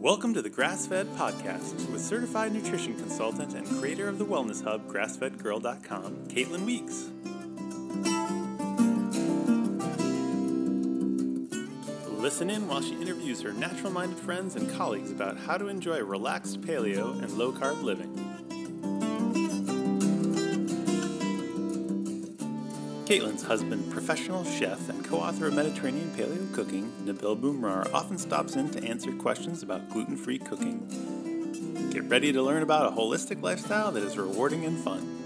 Welcome to the Grass Fed Podcast with certified nutrition consultant and creator of the wellness hub, grassfedgirl.com, Caitlin Weeks. Listen in while she interviews her natural minded friends and colleagues about how to enjoy relaxed paleo and low carb living. Caitlin's husband, professional chef and co author of Mediterranean Paleo Cooking, Nabil Boumrar, often stops in to answer questions about gluten free cooking. Get ready to learn about a holistic lifestyle that is rewarding and fun.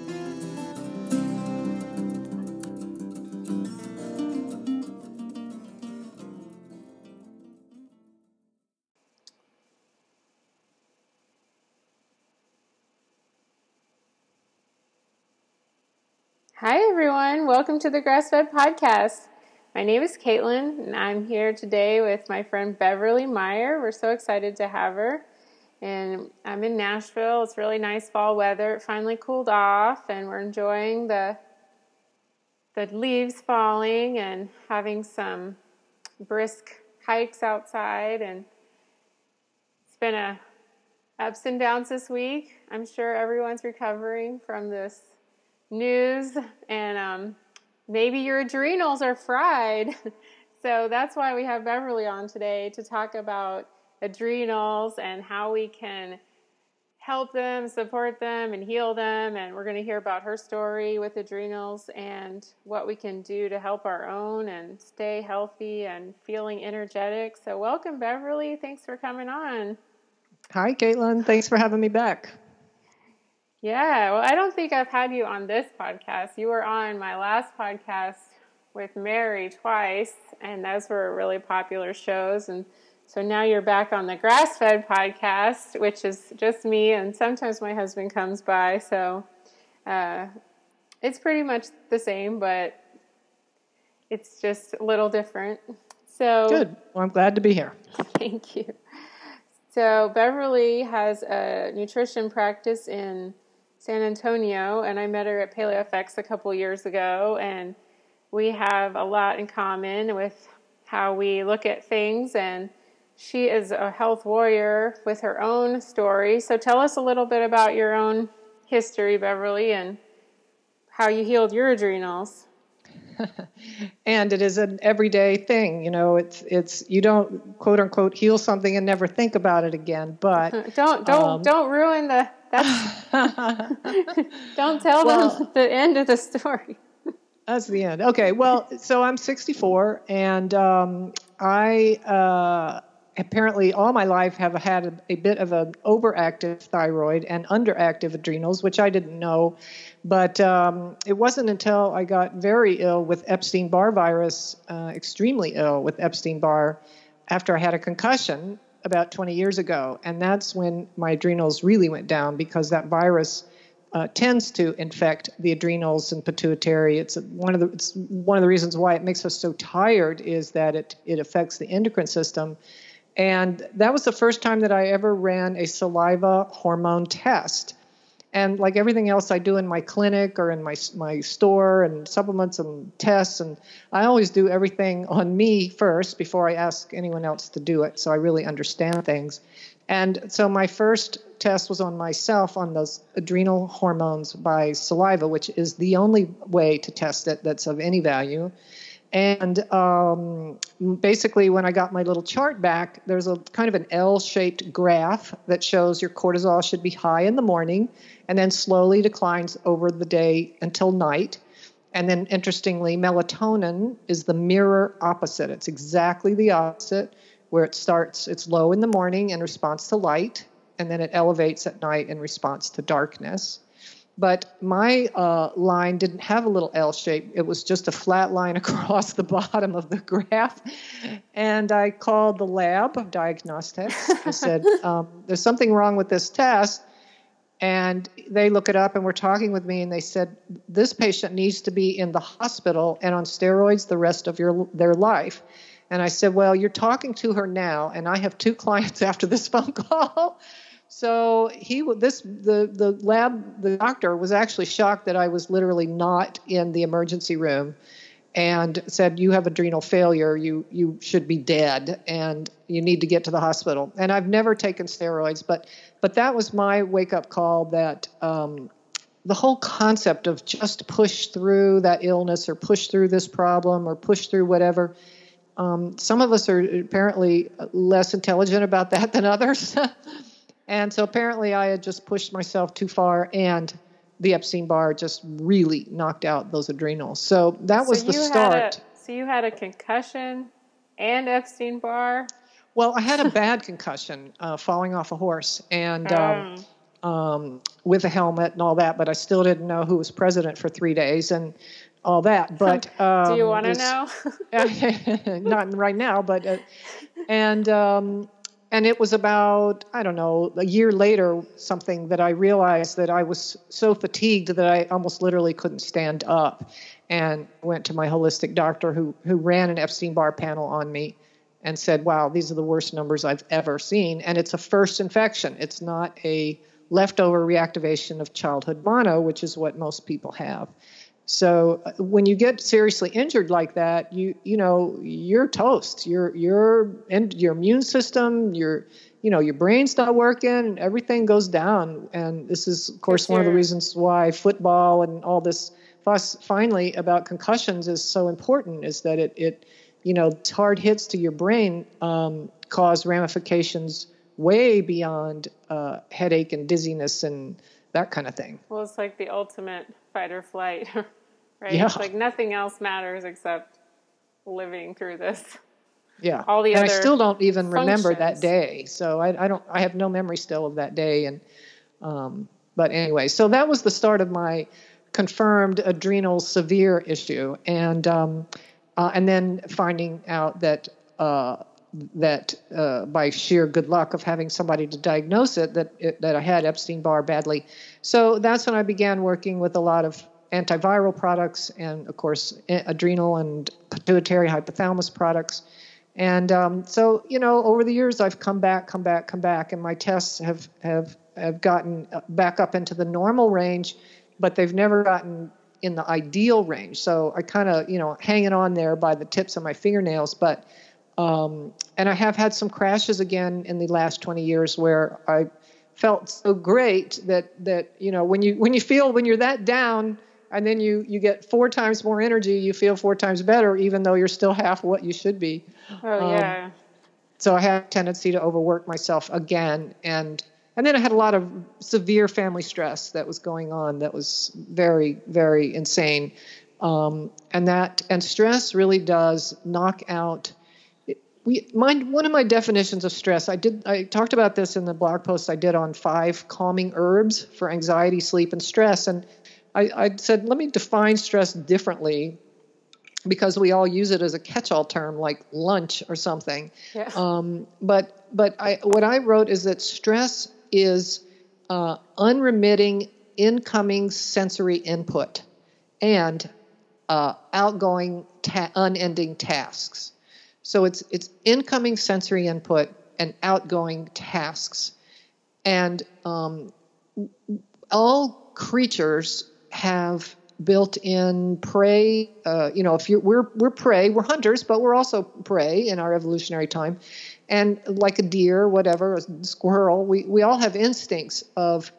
To the Grassfed Podcast. My name is Caitlin, and I'm here today with my friend Beverly Meyer. We're so excited to have her. And I'm in Nashville. It's really nice fall weather. It finally cooled off, and we're enjoying the the leaves falling and having some brisk hikes outside. And it's been a ups and downs this week. I'm sure everyone's recovering from this news, and um, maybe your adrenals are fried. so that's why we have Beverly on today to talk about adrenals and how we can help them, support them, and heal them. And we're going to hear about her story with adrenals and what we can do to help our own and stay healthy and feeling energetic. So, welcome, Beverly. Thanks for coming on. Hi, Caitlin. Thanks for having me back. Yeah, well, I don't think I've had you on this podcast. You were on my last podcast with Mary twice, and those were really popular shows. And so now you're back on the Grass Fed podcast, which is just me, and sometimes my husband comes by. So uh, it's pretty much the same, but it's just a little different. So good. Well, I'm glad to be here. Thank you. So Beverly has a nutrition practice in San Antonio, and I met her at PaleoFX a couple years ago, and we have a lot in common with how we look at things. And she is a health warrior with her own story. So tell us a little bit about your own history, Beverly, and how you healed your adrenals. and it is an everyday thing, you know. It's it's you don't quote unquote heal something and never think about it again. But don't don't um, don't ruin the Don't tell well, them the end of the story. That's the end. Okay. Well, so I'm 64, and um, I uh, apparently all my life have had a, a, bit of an overactive thyroid and underactive adrenals, which I didn't know. But um, it wasn't until I got very ill with Epstein Barr virus, uh, extremely ill with Epstein Barr, after I had a concussion about 20 years ago, and that's when my adrenals really went down because that virus uh, tends to infect the adrenals and pituitary. It's one of the it's one of the reasons why it makes us so tired is that it it affects the endocrine system, and that was the first time that I ever ran a saliva hormone test. And like everything else I do in my clinic or in my my store and supplements and tests, and I always do everything on me first before I ask anyone else to do it. So I really understand things. And so my first test was on myself on those adrenal hormones by saliva, which is the only way to test it that's of any value. And um, basically, when I got my little chart back, there's a kind of an L shaped graph that shows your cortisol should be high in the morning and then slowly declines over the day until night. And then, interestingly, melatonin is the mirror opposite. It's exactly the opposite, where it starts, it's low in the morning in response to light, and then it elevates at night in response to darkness. But my uh, line didn't have a little L shape. It was just a flat line across the bottom of the graph. And I called the lab of diagnostics. I said, um, There's something wrong with this test. And they look it up and were talking with me, and they said, This patient needs to be in the hospital and on steroids the rest of your, their life. And I said, Well, you're talking to her now, and I have two clients after this phone call. So he this the the lab the doctor was actually shocked that I was literally not in the emergency room, and said, "You have adrenal failure. You you should be dead, and you need to get to the hospital." And I've never taken steroids, but but that was my wake up call that. Um, the whole concept of just push through that illness or push through this problem or push through whatever um, some of us are apparently less intelligent about that than others. and so apparently I had just pushed myself too far and the Epstein Barr just really knocked out those adrenals. So that was so the start. A, so you had a concussion and Epstein Barr? Well, I had a bad concussion uh, falling off a horse and um, oh. um, with a helmet and all that, but I still didn't know who was president for three days. And all that. But um, do you want to know? not right now, but uh, and um, and it was about I don't know a year later something that I realized that I was so fatigued that I almost literally couldn't stand up, and went to my holistic doctor who who ran an Epstein Barr panel on me. And said, "Wow, these are the worst numbers I've ever seen." And it's a first infection. It's not a leftover reactivation of childhood mono, which is what most people have. So uh, when you get seriously injured like that, you you know you're toast. Your your and your immune system, your you know your brain's not working, everything goes down. And this is of course one of the reasons why football and all this fuss finally about concussions is so important. Is that it it you know hard hits to your brain um, cause ramifications way beyond uh, headache and dizziness and that kind of thing. Well, it's like the ultimate fight or flight, right? Yeah. It's like nothing else matters except living through this. Yeah. All the and I still don't even functions. remember that day. So I, I, don't. I have no memory still of that day. And um, but anyway, so that was the start of my confirmed adrenal severe issue, and um, uh, and then finding out that. Uh, that uh, by sheer good luck of having somebody to diagnose it that it, that I had Epstein Barr badly. So that's when I began working with a lot of antiviral products and of course adrenal and pituitary hypothalamus products. And um, so you know over the years I've come back, come back, come back, and my tests have have have gotten back up into the normal range, but they've never gotten in the ideal range. So I kind of you know hanging on there by the tips of my fingernails, but um, and I have had some crashes again in the last 20 years where I felt so great that that you know when you when you feel when you're that down and then you you get four times more energy, you feel four times better, even though you're still half what you should be. Oh um, yeah. So I had a tendency to overwork myself again, and and then I had a lot of severe family stress that was going on that was very very insane, um, and that and stress really does knock out we my one of my definitions of stress i did i talked about this in the blog post i did on five calming herbs for anxiety sleep and stress. And i, I said let me define stress differently because we all use it as a catch-all term like lunch or something. Yeah. um, but but I, what i wrote is that stress is uh, unremitting incoming sensory input and uh, outgoing ta- unending tasks so it's it's incoming sensory input and outgoing tasks, and um, all creatures have built-in prey. Uh, you know, if you we're we're prey, we're hunters, but we're also prey in our evolutionary time, and like a deer, whatever, a squirrel, we we all have instincts of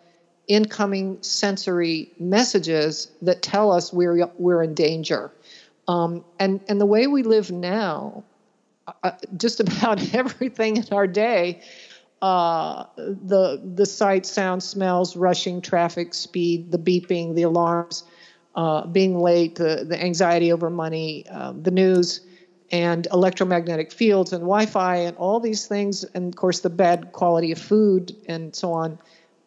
incoming sensory messages that tell us we're we're in danger. Um, and and the way we live now uh, just about everything in our day. Uh, the the sight, sound, smells, rushing, traffic, speed, the beeping, the alarms, uh, being late, the, the anxiety over money, uh, the news, and electromagnetic fields and Wi-Fi and all these things, and of course the bad quality of food and so on,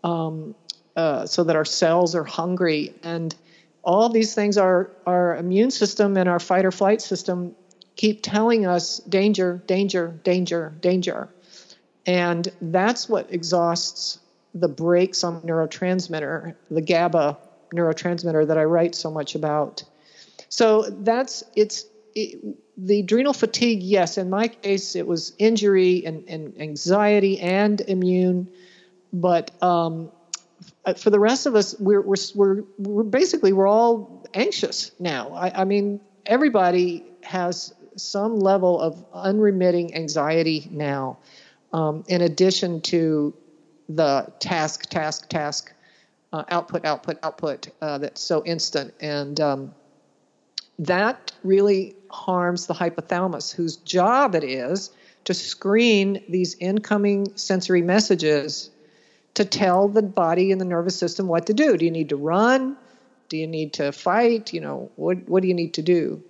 um, uh, so that our cells are hungry and all these things our our immune system and our fight or flight system keep telling us danger, danger, danger, danger. And that's what exhausts the brakes on neurotransmitter, the GABA neurotransmitter that I write so much about. So that's it's it, the adrenal fatigue. Yes, in my case, it was injury and, and anxiety and immune, but um, for the rest of us, we're we're we're, we're basically we're all anxious now. I, I mean, everybody has some level of unremitting anxiety now, um, in addition to the task, task, task, uh, output, output, output uh, that's so instant. And um, that really harms the hypothalamus, whose job it is to screen these incoming sensory messages to tell the body and the nervous system what to do. Do you need to run? Do you need to fight? You know, what, what do you need to do?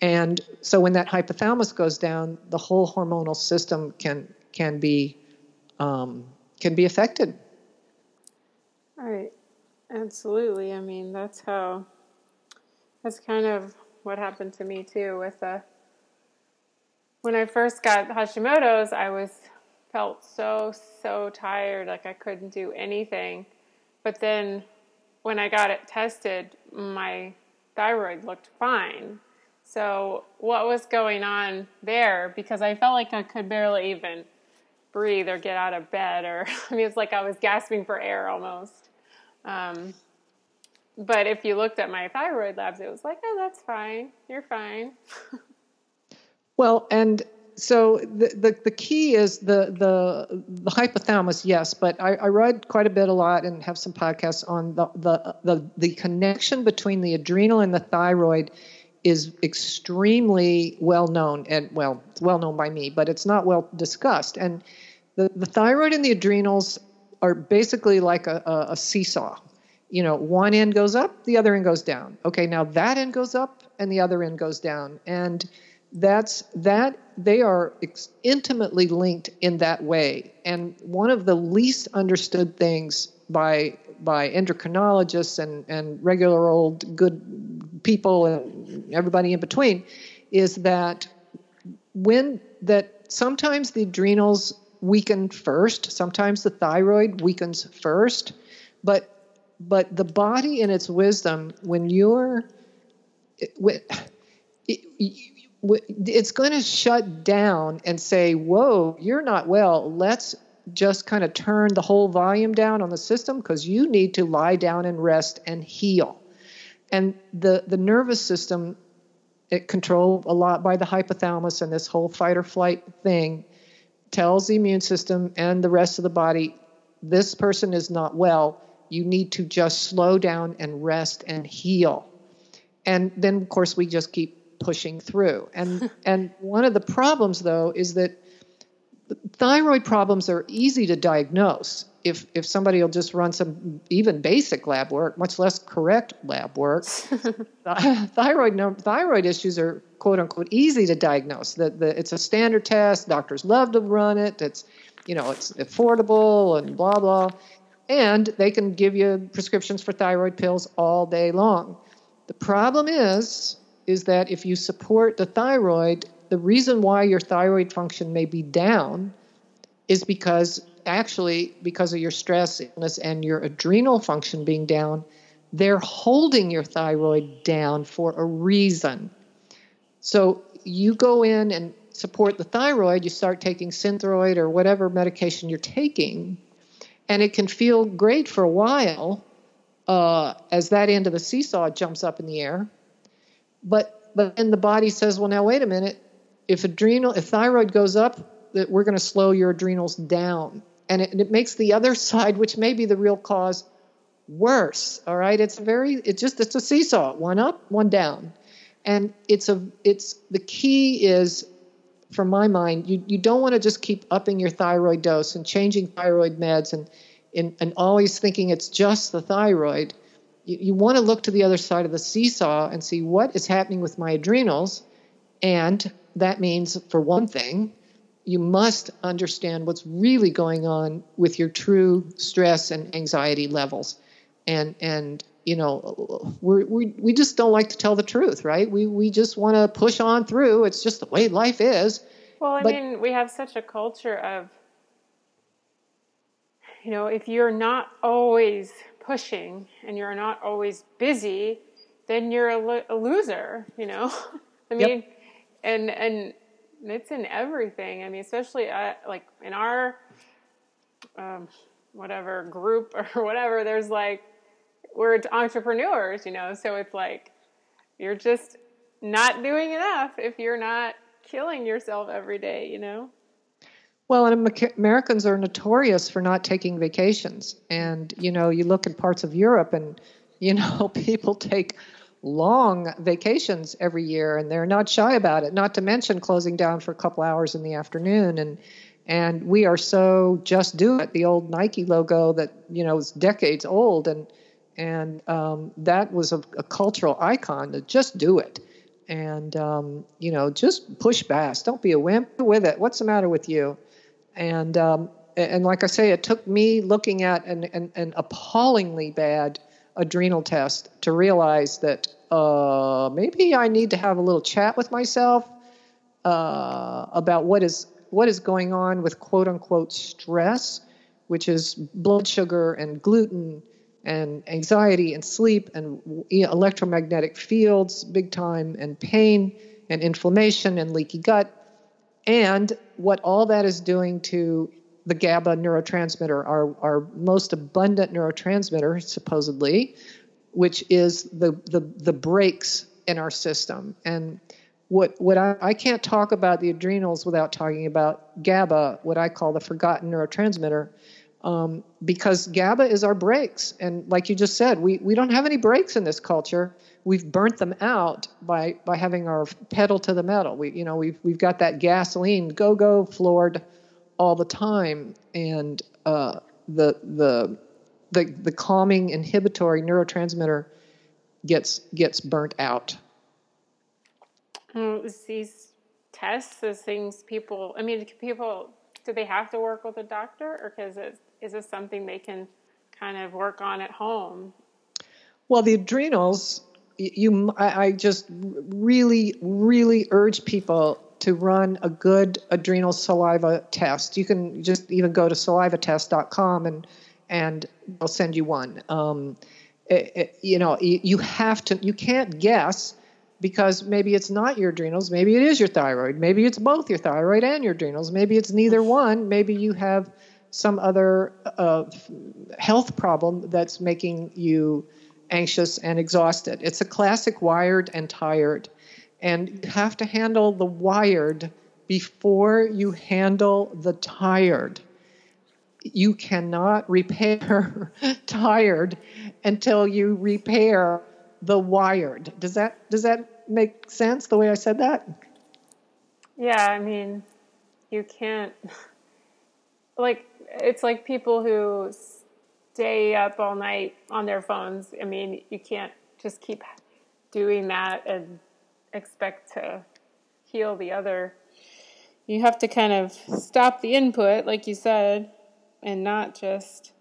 And so when that hypothalamus goes down, the whole hormonal system can can be um, can be affected. Right. Absolutely. I mean, that's how that's kind of what happened to me too with uh, when I first got Hashimoto's, I was felt so so tired, like I couldn't do anything. But then when I got it tested, my thyroid looked fine. So, what was going on there? Because I felt like I could barely even breathe or get out of bed, or I mean, it's like I was gasping for air almost. Um, but if you looked at my thyroid labs, it was like, oh, that's fine. You're fine. well, and so the, the, the key is the, the the hypothalamus, yes, but I, I read quite a bit, a lot, and have some podcasts on the, the the the connection between the adrenal and the thyroid is extremely well known, and well, it's well known by me, but it's not well discussed. And the, the thyroid and the adrenals are basically like a, a, a seesaw. You know, one end goes up, the other end goes down. Okay, now that end goes up, and the other end goes down, and that's that they are ex- intimately linked in that way and one of the least understood things by by endocrinologists and and regular old good people and everybody in between is that when that sometimes the adrenals weaken first sometimes the thyroid weakens first but but the body in its wisdom when you're it, it, it's going to shut down and say, Whoa, you're not well. Let's just kind of turn the whole volume down on the system because you need to lie down and rest and heal. And the, the nervous system, it controlled a lot by the hypothalamus and this whole fight or flight thing, tells the immune system and the rest of the body, this person is not well. You need to just slow down and rest and heal. And then, of course, we just keep pushing through. And and one of the problems though is that thyroid problems are easy to diagnose if if somebody will just run some even basic lab work, much less correct lab work. thyroid thyroid issues are quote unquote easy to diagnose. That the, it's a standard test. Doctors love to run it. It's you know it's affordable and blah blah, and they can give you prescriptions for thyroid pills all day long. The problem is is that if you support the thyroid, the reason why your thyroid function may be down is because actually because of your stress illness and your adrenal function being down they're holding your thyroid down for a reason so you go in and support the thyroid you start taking synthroid or whatever medication you're taking and it can feel great for a while uh, as that end of the seesaw jumps up in the air but but then the body says, well, now wait a minute. If adrenal, if thyroid goes up, that we're going to slow your adrenals down, and it, and it makes the other side, which may be the real cause, worse. All right, it's very, it's just it's a seesaw, one up, one down, and it's a it's the key is from my mind, you, you don't want to just keep upping your thyroid dose and changing thyroid meds and, and, and always thinking it's just the thyroid you, you want to look to the other side of the seesaw and see what is happening with my adrenals. And that means, for one thing, you must understand what's really going on with your true stress and anxiety levels. And, and you know, we we, we just don't like to tell the truth, right? We, we just want to push on through. It's just the way life is. Well, I but, mean, we have such a culture of, you know, if you're not always pushing and you're not always busy, then you're a, lo- a loser, you know? I mean, yep. and, and it's in everything. I mean, especially uh, like in our, um, whatever group or whatever, there's like, we're entrepreneurs, you know? So it's like, you're just not doing enough if you're not killing yourself every day, you know? Well, and Americans are notorious for not taking vacations. And, you know, you look at parts of Europe and, you know, people take long vacations every year and they're not shy about it, not to mention closing down for a couple hours in the afternoon. And, and we are so just do it, the old Nike logo that, you know, is decades old. And, and um, that was a, a cultural icon to just do it and um, you know just push bass don't be a wimp with it what's the matter with you and um, and like I say, it took me looking at an, an, an appallingly bad adrenal test to realize that uh, maybe I need to have a little chat with myself uh, about what is what is going on with quote unquote stress, which is blood sugar and gluten and anxiety and sleep and electromagnetic fields, big time, and pain and inflammation and leaky gut. And what all that is doing to the GABA neurotransmitter, our, our most abundant neurotransmitter, supposedly, which is the, the, the brakes in our system. And what, what I, I can't talk about the adrenals without talking about GABA, what I call the forgotten neurotransmitter, um, because GABA is our brakes. And like you just said, we, we don't have any brakes in this culture we've burnt them out by by having our pedal to the metal. We you know we've we've got that gasoline go go floored all the time, and uh, the the the the calming inhibitory neurotransmitter gets gets burnt out. Um, these tests, those things, people. I mean, people. Do they have to work with a doctor, or is it is this something they can kind of work on at home? Well, the adrenals you I just really really urge people to run a good adrenal saliva test. You can just even go to salivatest.com and and they'll send you one. Um, it, it, you know, you, you have to. You can't guess because maybe it's not your adrenals. Maybe it is your thyroid. Maybe it's both your thyroid and your adrenals. Maybe it's neither one. Maybe you have some other uh, health problem that's making you anxious, and exhausted. It's a classic wired and tired. And you have to handle the wired before you handle the tired. You cannot repair tired until you repair the wired. Does that does that make sense the way I said that? Yeah, I mean, you can't like it's like people who stay up all night on their phones. I mean, you can't just keep doing that and expect to heal the other. You have to kind of stop the input, like you said, and not just,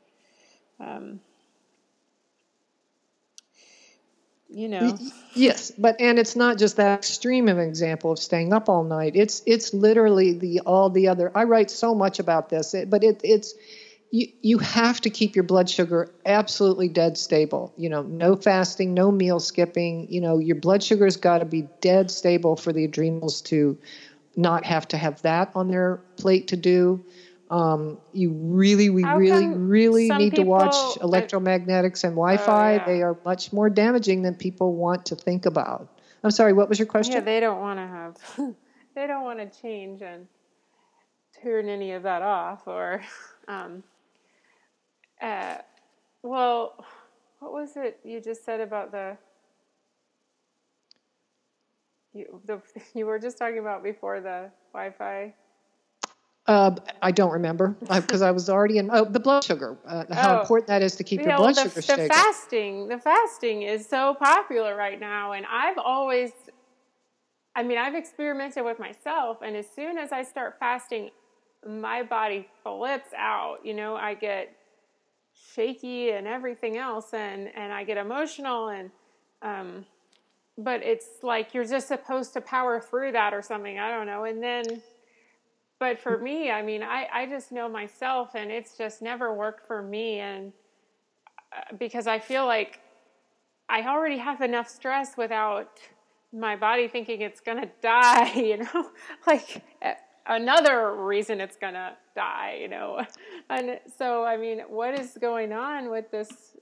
um, you know. Yes, but and it's not just that extreme of an example of staying up all night. It's it's literally the all the other. I write so much about this, but it it's you, you have to keep your blood sugar absolutely dead stable. You know, no fasting, no meal skipping. You know, your blood sugar's got to be dead stable for the adrenals to not have to have that on their plate to do. Um, you really, we How really, really need to watch electromagnetics and Wi-Fi. Oh, yeah. They are much more damaging than people want to think about. I'm sorry, what was your question? Yeah, they don't want to have, they don't want to change and turn any of that off or. Um, uh, well, what was it you just said about the you the you were just talking about before the Wi-Fi? Uh, I don't remember because I, I, was already in. Oh, the blood sugar. Uh, how oh. important that is to keep your blood the, sugar stable. The fasting, the fasting is so popular right now, and I've always, I mean, I've experimented with myself, and as soon as I start fasting, my body flips out. You know, I get shaky and everything else and and I get emotional and um but it's like you're just supposed to power through that or something I don't know and then but for me I mean I I just know myself and it's just never worked for me and uh, because I feel like I already have enough stress without my body thinking it's going to die you know? Like another reason it's gonna die, you know. And so, I mean, what is going on with this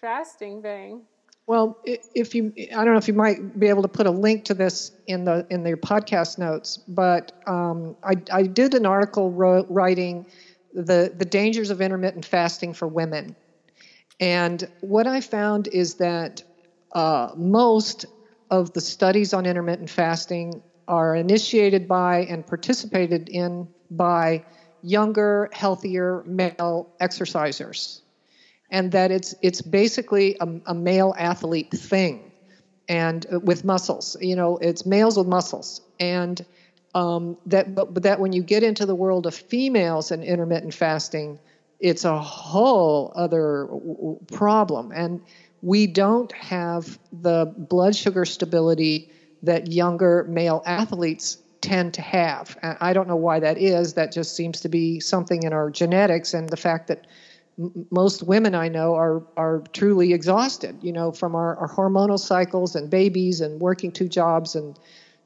fasting thing? Well, if you, I don't know if you might be able to put a link to this in the in your podcast notes, but um, I, I did an article writing the the dangers of intermittent fasting for women, and what I found is that uh, most of the studies on intermittent fasting are initiated by and participated in by younger, healthier male exercisers. And that it's it's basically a, a male athlete thing, and uh, with muscles. You know, it's males with muscles, and um, that but, but that when you get into the world of females and intermittent fasting, it's a whole other problem, and we don't have the blood sugar stability that younger male athletes tend to have. I don't know why that is. That just seems to be something in our genetics, and the fact that most women I know are are truly exhausted, you know, from our, our hormonal cycles and babies and working two jobs and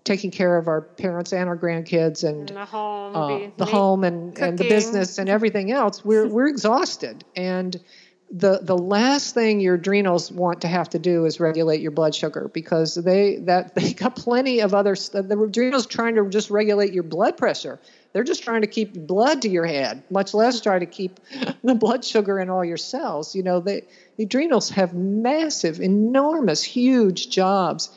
taking care of our parents and our grandkids and, and the home, uh, the home and, and the business and everything else. We're we're exhausted, and the the last thing your adrenals want to have to do is regulate your blood sugar because they that they got plenty of other the adrenals trying to just regulate your blood pressure they're just trying to keep blood to your head, much less try to keep the blood sugar in all your cells. You know, they, the adrenals have massive, enormous, huge jobs.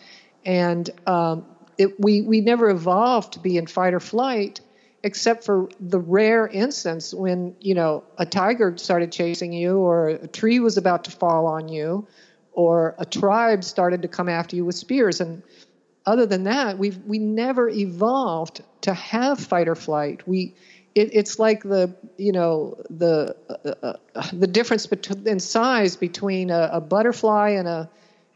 And um, it, we, we never evolved to be in fight or flight except for the rare instance when, you know, a tiger started chasing you or a tree was about to fall on you or a tribe started to come after you with spears. And other than that, we we never evolved to have fight or flight. We it, it's like the you know the uh, uh, the difference between in size between a, a, butterfly and a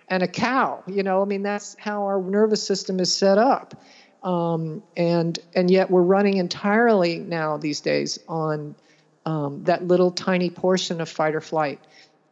and a cow. You know, I mean that's how our nervous system is set up, um, and and yet we're running entirely now these days on um, that little tiny portion of fight or flight.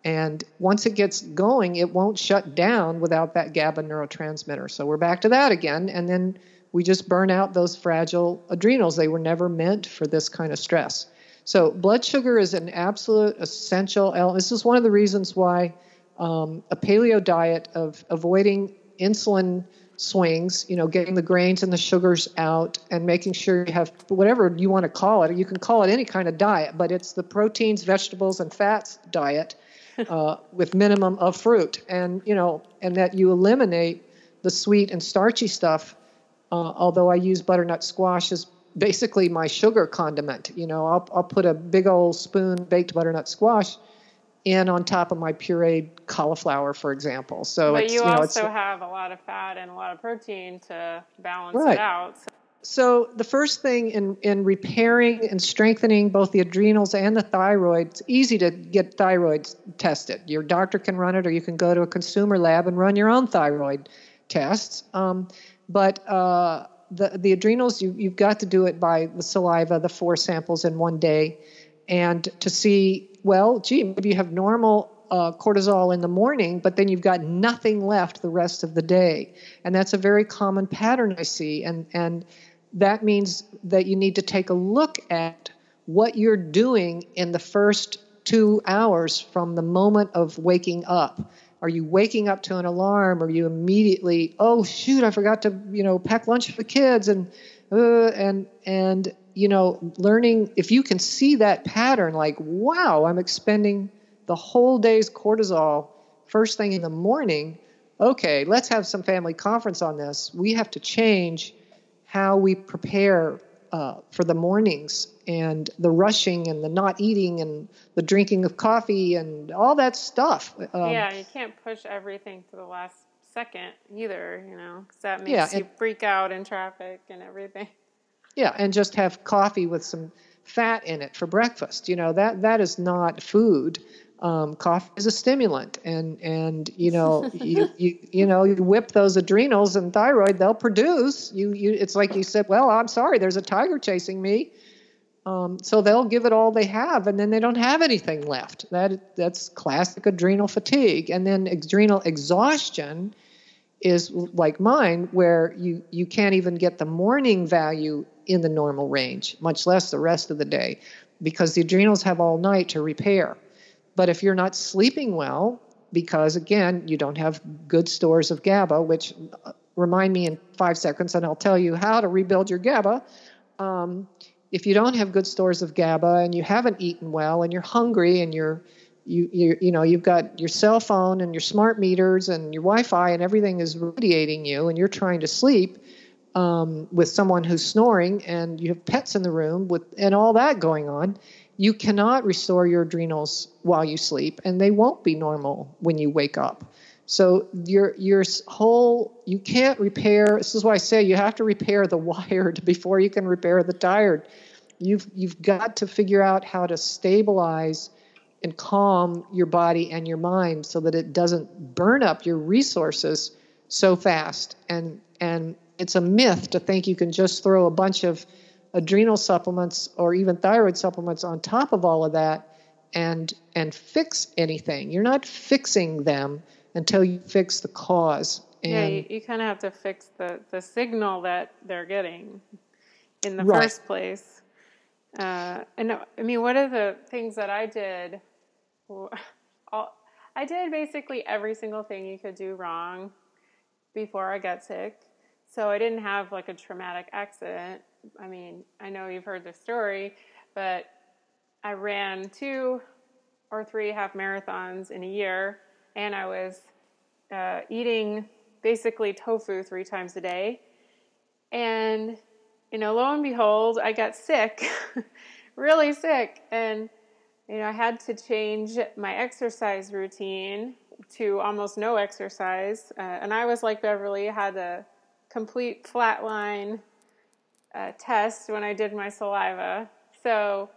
And once it gets going, it won't shut down without that GABA neurotransmitter. So we're back to that again. And then we just burn out those fragile adrenals. They were never meant for this kind of stress. So blood sugar is an absolute essential element. This is one of the reasons why um, a paleo diet of avoiding insulin swings, you know, getting the grains and the sugars out and making sure you have whatever you want to call it. You can call it any kind of diet, but it's the proteins, vegetables, and fats diet uh, with minimum of fruit, and you know, and that you eliminate the sweet and starchy stuff. Uh, although I use butternut squash as basically my sugar condiment. You know, I'll I'll put a big old spoon baked butternut squash in on top of my pureed cauliflower, for example. So, but you, you know, also have a lot of fat and a lot of protein to balance right. it out. So. So the first thing in, in repairing and strengthening both the adrenals and the thyroid, it's easy to get thyroid tested. Your doctor can run it, or you can go to a consumer lab and run your own thyroid tests. Um, but uh, the the adrenals, you, you've got to do it by the saliva, the four samples in one day, and to see, well, gee, maybe you have normal uh, cortisol in the morning, but then you've got nothing left the rest of the day, and that's a very common pattern I see, and and that means that you need to take a look at what you're doing in the first two hours from the moment of waking up. Are you waking up to an alarm? Are you immediately, oh shoot, I forgot to, you know, pack lunch for the kids and uh, and and you know, learning if you can see that pattern, like, wow, I'm expending the whole day's cortisol first thing in the morning. Okay, let's have some family conference on this. We have to change how we prepare uh, for the mornings and the rushing and the not eating and the drinking of coffee and all that stuff. Um, yeah, you can't push everything to the last second either, you know, because that makes yeah, you freak out in traffic and everything. Yeah, and just have coffee with some fat in it for breakfast. You know that that is not food. Um, coffee is a stimulant and and you know you, you you know you whip those adrenals and thyroid they'll produce. You you it's like you said well i'm sorry there's a tiger chasing me. Um, so they'll give it all they have and then they don't have anything left. That that's classic adrenal fatigue. And then adrenal exhaustion is like mine where you you can't even get the morning value in the normal range much less the rest of the day because the adrenals have all night to repair but if you're not sleeping well, because again, you don't have good stores of GABA, which uh, remind me in five seconds, and I'll tell you how to rebuild your GABA. Um, if you don't have good stores of GABA and you haven't eaten well and you're hungry and you're you, you you know you've got your cell phone and your smart meters and your Wi-Fi and everything is radiating you and you're trying to sleep um, with someone who's snoring and you have pets in the room with and all that going on, you cannot restore your adrenals while you sleep and they won't be normal when you wake up. So your your whole you can't repair. This is why I say you have to repair the wired before you can repair the tired. You've you've got to figure out how to stabilize and calm your body and your mind so that it doesn't burn up your resources so fast. And and it's a myth to think you can just throw a bunch of adrenal supplements or even thyroid supplements on top of all of that and and fix anything. You're not fixing them until you fix the cause. And yeah, you, you kind of have to fix the, the signal that they're getting in the Right. first place. Uh, and I mean, one of the things that I did, all, I did basically every single thing you could do wrong before I got sick. So I didn't have like a traumatic accident. I mean, I know you've heard the story, but I ran two or three half marathons in a year, and I was uh, eating basically tofu three times a day. And, you know, lo and behold, I got sick, really sick. And, you know, I had to change my exercise routine to almost no exercise. Uh, and I was like Beverly, had a complete flatline uh, test when I did my saliva. So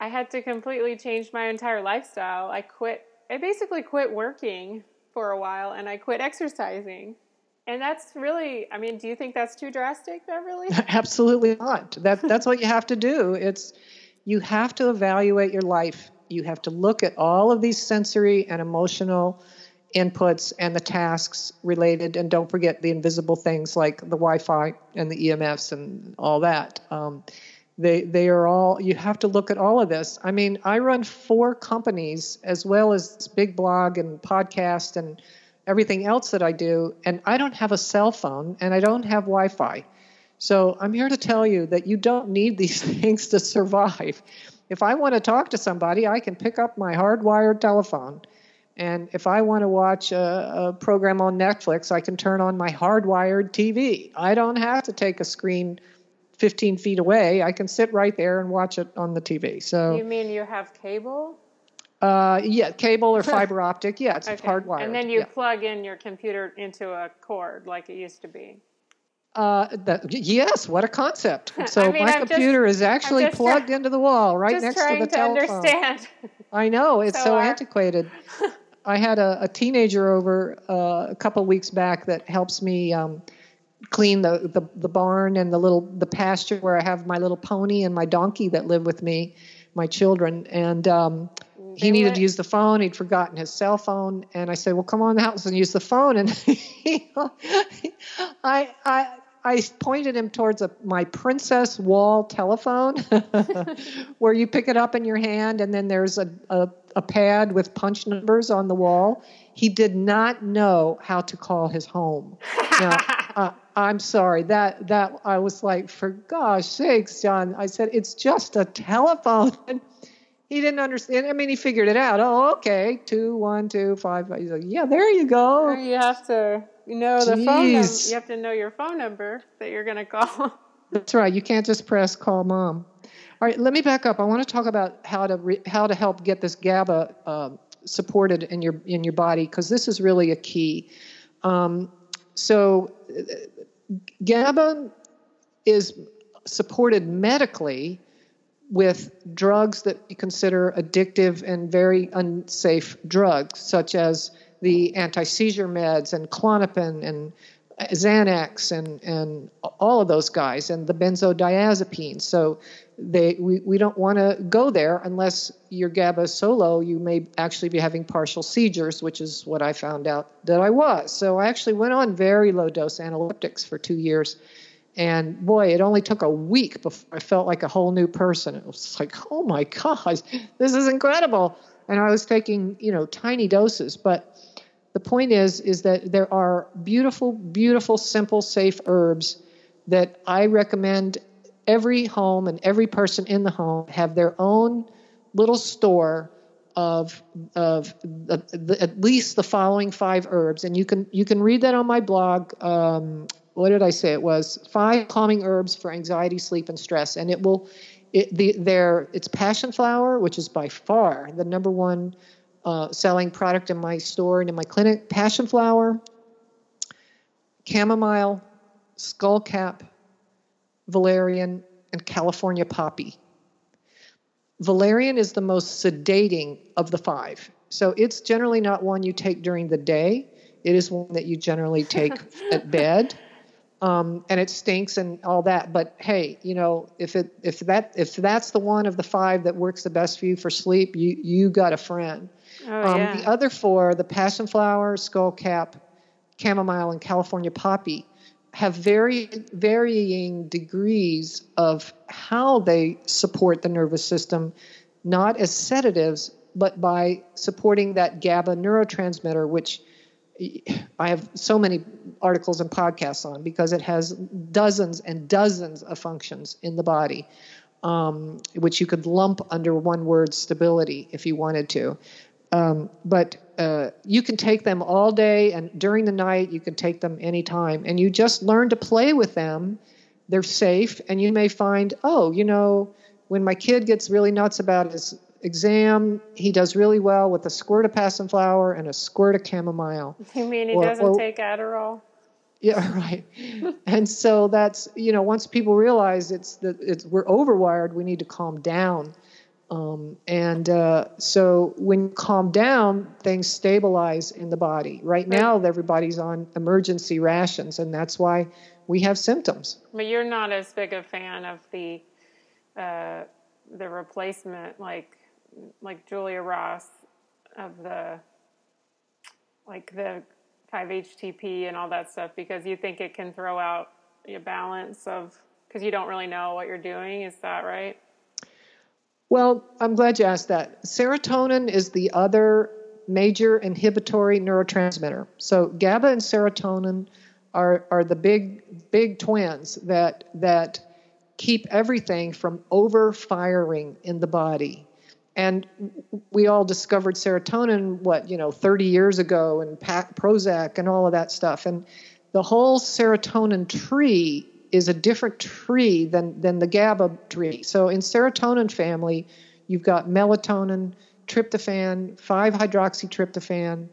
I had to completely change my entire lifestyle. I quit, I basically quit working for a while and I quit exercising. And that's really, I mean, do you think that's too drastic, Beverly? Absolutely not. That that's what you have to do. It's you have to evaluate your life. You have to look at all of these sensory and emotional inputs and the tasks related, and don't forget the invisible things like the Wi-Fi and the EMFs and all that. Um, they they are all. You have to look at all of this. I mean, I run four companies as well as big blog and podcast and everything else that I do, and I don't have a cell phone and I don't have Wi-Fi. So I'm here to tell you that you don't need these things to survive. If I want to talk to somebody, I can pick up my hardwired telephone. And if I want to watch a, a program on Netflix, I can turn on my hardwired TV. I don't have to take a screen 15 feet away. I can sit right there and watch it on the TV. So, You mean you have cable? uh, yeah, cable or fiber optic. Yeah, it's Okay. hardwired. And then you yeah. plug in your computer into a cord like it used to be. Uh, yes, what a concept. So mean, my I'm just- computer is actually plugged try- into the wall right next to the to telephone. understand. I know it's So so, antiquated. I had a, a teenager over uh, a couple weeks back that helps me um, clean the, the the barn and the little the pasture where I have my little pony and my donkey that live with me, my children, and um, he needed to use the phone. He'd forgotten his cell phone, and I said, "Well, come on the house and use the phone." And he, I I. I pointed him towards a, my princess wall telephone, where you pick it up in your hand, and then there's a, a, a pad with punch numbers on the wall. He did not know how to call his home. Now, uh, I'm sorry that that I was like, for gosh sakes, John. I said it's just a telephone. And he didn't understand. I mean, he figured it out. Oh, okay, two, one, two, five. five. He's like, yeah, there you go. you have to know the phone number. Jeez. You have to know your phone number that you're going to call. That's right. You can't just press call mom. All right, let me back up. I want to talk about how to re, how to help get this GABA um, supported in your in your body because this is really a key. Um, so, uh, GABA is supported medically with drugs that we consider addictive and very unsafe drugs, such as the anti seizure meds and Klonopin and Xanax and, and all of those guys and the benzodiazepines. So they we, we don't want to go there unless your GABA is so low, you may actually be having partial seizures, which is what I found out that I was. So I actually went on very low dose analytics for two years. And boy, it only took a week before I felt like a whole new person. It was like, oh my gosh, this is incredible. and I was taking you know tiny doses, but the point is is that there are beautiful, beautiful, simple, safe herbs that I recommend every home and every person in the home have their own little store of of the, the, at least the following five herbs, and you can you can read that on my blog. Um, what did I say? It was five calming herbs for anxiety, sleep, and stress, and it will. It, the, there, it's passion flower, which is by far the number one uh, selling product in my store and in my clinic. Passion flower, chamomile, skullcap, valerian, and California poppy. Valerian is the most sedating of the five. So it's generally not one you take during the day. It is one that you generally take at bed. Um, and it stinks and all that. But hey, you know, if it if that if that's the one of the five that works the best for you for sleep, you you got a friend. Oh, um, yeah. The other four, the passion flower, skullcap, chamomile, and California poppy, have very varying degrees of how they support the nervous system, not as sedatives, but by supporting that GABA neurotransmitter, which I have so many articles and podcasts on because it has dozens and dozens of functions in the body, um, which you could lump under one word stability if you wanted to. Um, but uh, you can take them all day and during the night, you can take them anytime. And you just learn to play with them. They're safe, and you may find, oh, you know, when my kid gets really nuts about his exam, he does really well with a squirt of passion flower and a squirt of chamomile. You mean he Or- doesn't or- take Adderall? Yeah, right. and so that's you know once people realize it's that it's we're overwired, we need to calm down. Um, and uh, so when you calm down, things stabilize in the body. Right now, everybody's on emergency rations, and that's why we have symptoms. But you're not as big a fan of the uh, the replacement, like like Julia Ross of the like the 5-HTP and all that stuff, because you think it can throw out your balance of because you don't really know what you're doing. Is that right? Well, I'm glad you asked that. Serotonin is the other major inhibitory neurotransmitter. So GABA and serotonin are are the big big twins that that keep everything from over firing in the body. And we all discovered serotonin what, you know, 30 years ago and Prozac and all of that stuff. And the whole serotonin tree is a different tree than than the GABA tree. So in serotonin family, you've got melatonin, tryptophan, 5-hydroxytryptophan,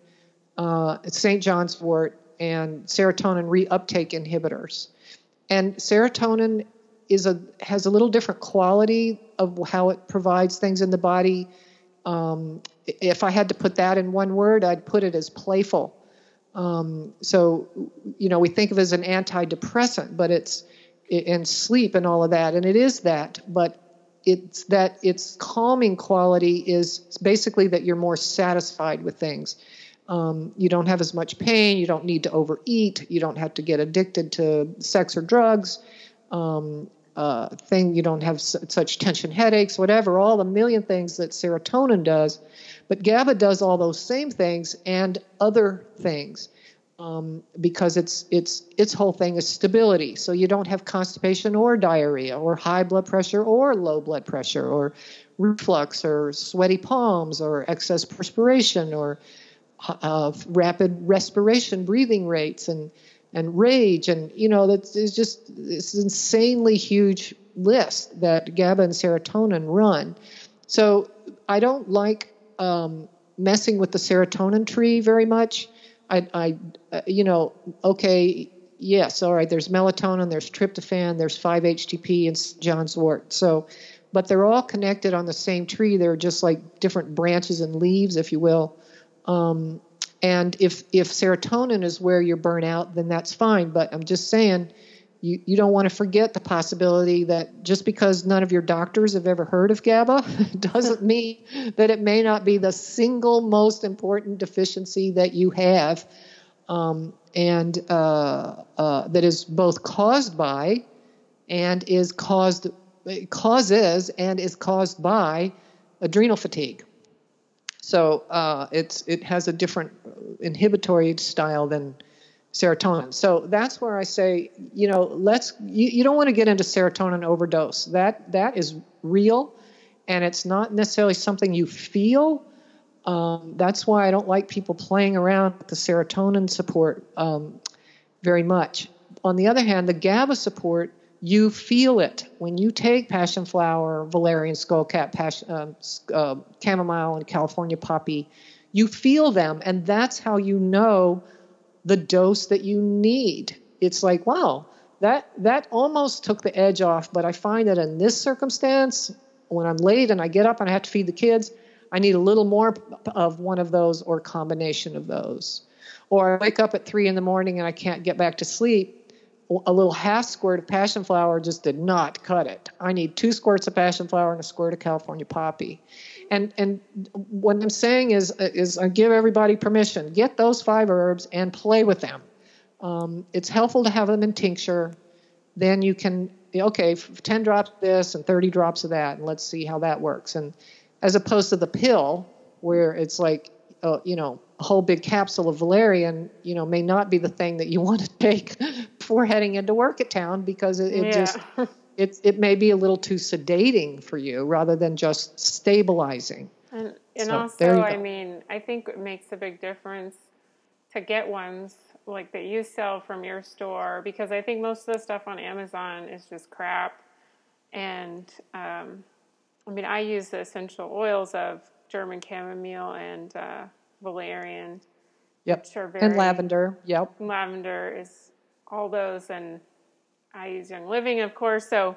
uh, St. John's wort, and serotonin reuptake inhibitors. And serotonin is a has a little different quality of how it provides things in the body. Um, if I had to put that in one word, I'd put it as playful. Um, so, you know, we think of it as an antidepressant, but it's and sleep and all of that, and it is that. But it's that its calming quality is basically that you're more satisfied with things. Um, you don't have as much pain. You don't need to overeat. You don't have to get addicted to sex or drugs. Um, uh, thing you don't have s- such tension headaches, whatever. All the million things that serotonin does, but GABA does all those same things and other things um, because it's it's its whole thing is stability. So you don't have constipation or diarrhea or high blood pressure or low blood pressure or reflux or sweaty palms or excess perspiration or uh, rapid respiration, breathing rates, and and rage, and you know that's it's just this insanely huge list that GABA and serotonin run. So I don't like um, messing with the serotonin tree very much. I, I uh, you know, okay, yes, all right. There's melatonin, there's tryptophan, there's 5-HTP, and John's wort. So, but they're all connected on the same tree. They're just like different branches and leaves, if you will. Um, and if if serotonin is where you're burnt out, then that's fine. But I'm just saying, you, you don't want to forget the possibility that just because none of your doctors have ever heard of GABA doesn't mean that it may not be the single most important deficiency that you have, um, and uh, uh, that is both caused by and is caused causes and is caused by adrenal fatigue. So uh, it's it has a different inhibitory style than serotonin. So that's where I say, you know, let's you, you don't want to get into serotonin overdose. That that is real, and it's not necessarily something you feel. Um, that's why I don't like people playing around with the serotonin support um, very much. On the other hand, the GABA support you feel it when you take passion flower, valerian skullcap, passion, uh, uh, chamomile, and California poppy. You feel them, and that's how you know the dose that you need. It's like, wow, that that almost took the edge off. But I find that in this circumstance, when I'm late and I get up and I have to feed the kids, I need a little more of one of those or combination of those. Or I wake up at three in the morning and I can't get back to sleep a little half squirt of passion flower just did not cut it. I need two squirts of passion flower and a squirt of California poppy. And and what I'm saying is is I give everybody permission. Get those five herbs and play with them. Um, it's helpful to have them in tincture. Then you can okay, 10 drops of this and 30 drops of that, and let's see how that works. And as opposed to the pill, where it's like, uh, you know, a whole big capsule of valerian, you know, may not be the thing that you want to take before heading into work at town because it, it yeah. just it it may be a little too sedating for you rather than just stabilizing. And, and so, also, I mean, I think it makes a big difference to get ones like that you sell from your store because I think most of the stuff on Amazon is just crap. And um, I mean, I use the essential oils of German chamomile and uh, valerian. Yep. and lavender. Yep. Lavender is all those, and I use Young Living, of course. So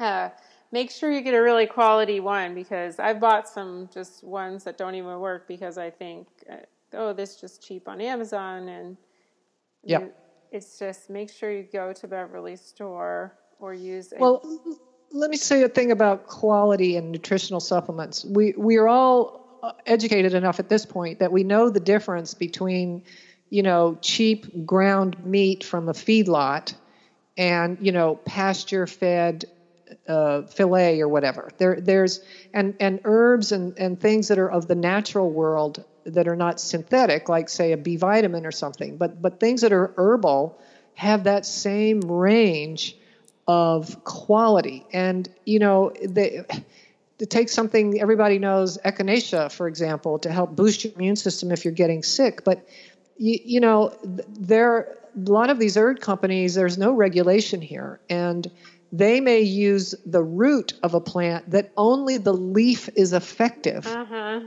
uh, make sure you get a really quality one because I've bought some just ones that don't even work because I think, uh, oh, this is just cheap on Amazon, and yep. it's just make sure you go to Beverly store or use. A- well, let me say a thing about quality and nutritional supplements. We we are all educated enough at this point that we know the difference between, you know, cheap ground meat from a feedlot and, you know, pasture fed uh, fillet or whatever. There, there's and and herbs and and things that are of the natural world that are not synthetic, like say a B vitamin or something. But but things that are herbal have that same range of quality. And you know they to take something everybody knows, echinacea, for example, to help boost your immune system if you're getting sick. But you, you know, there a lot of these herb companies. There's no regulation here, and they may use the root of a plant that only the leaf is effective. Uh-huh.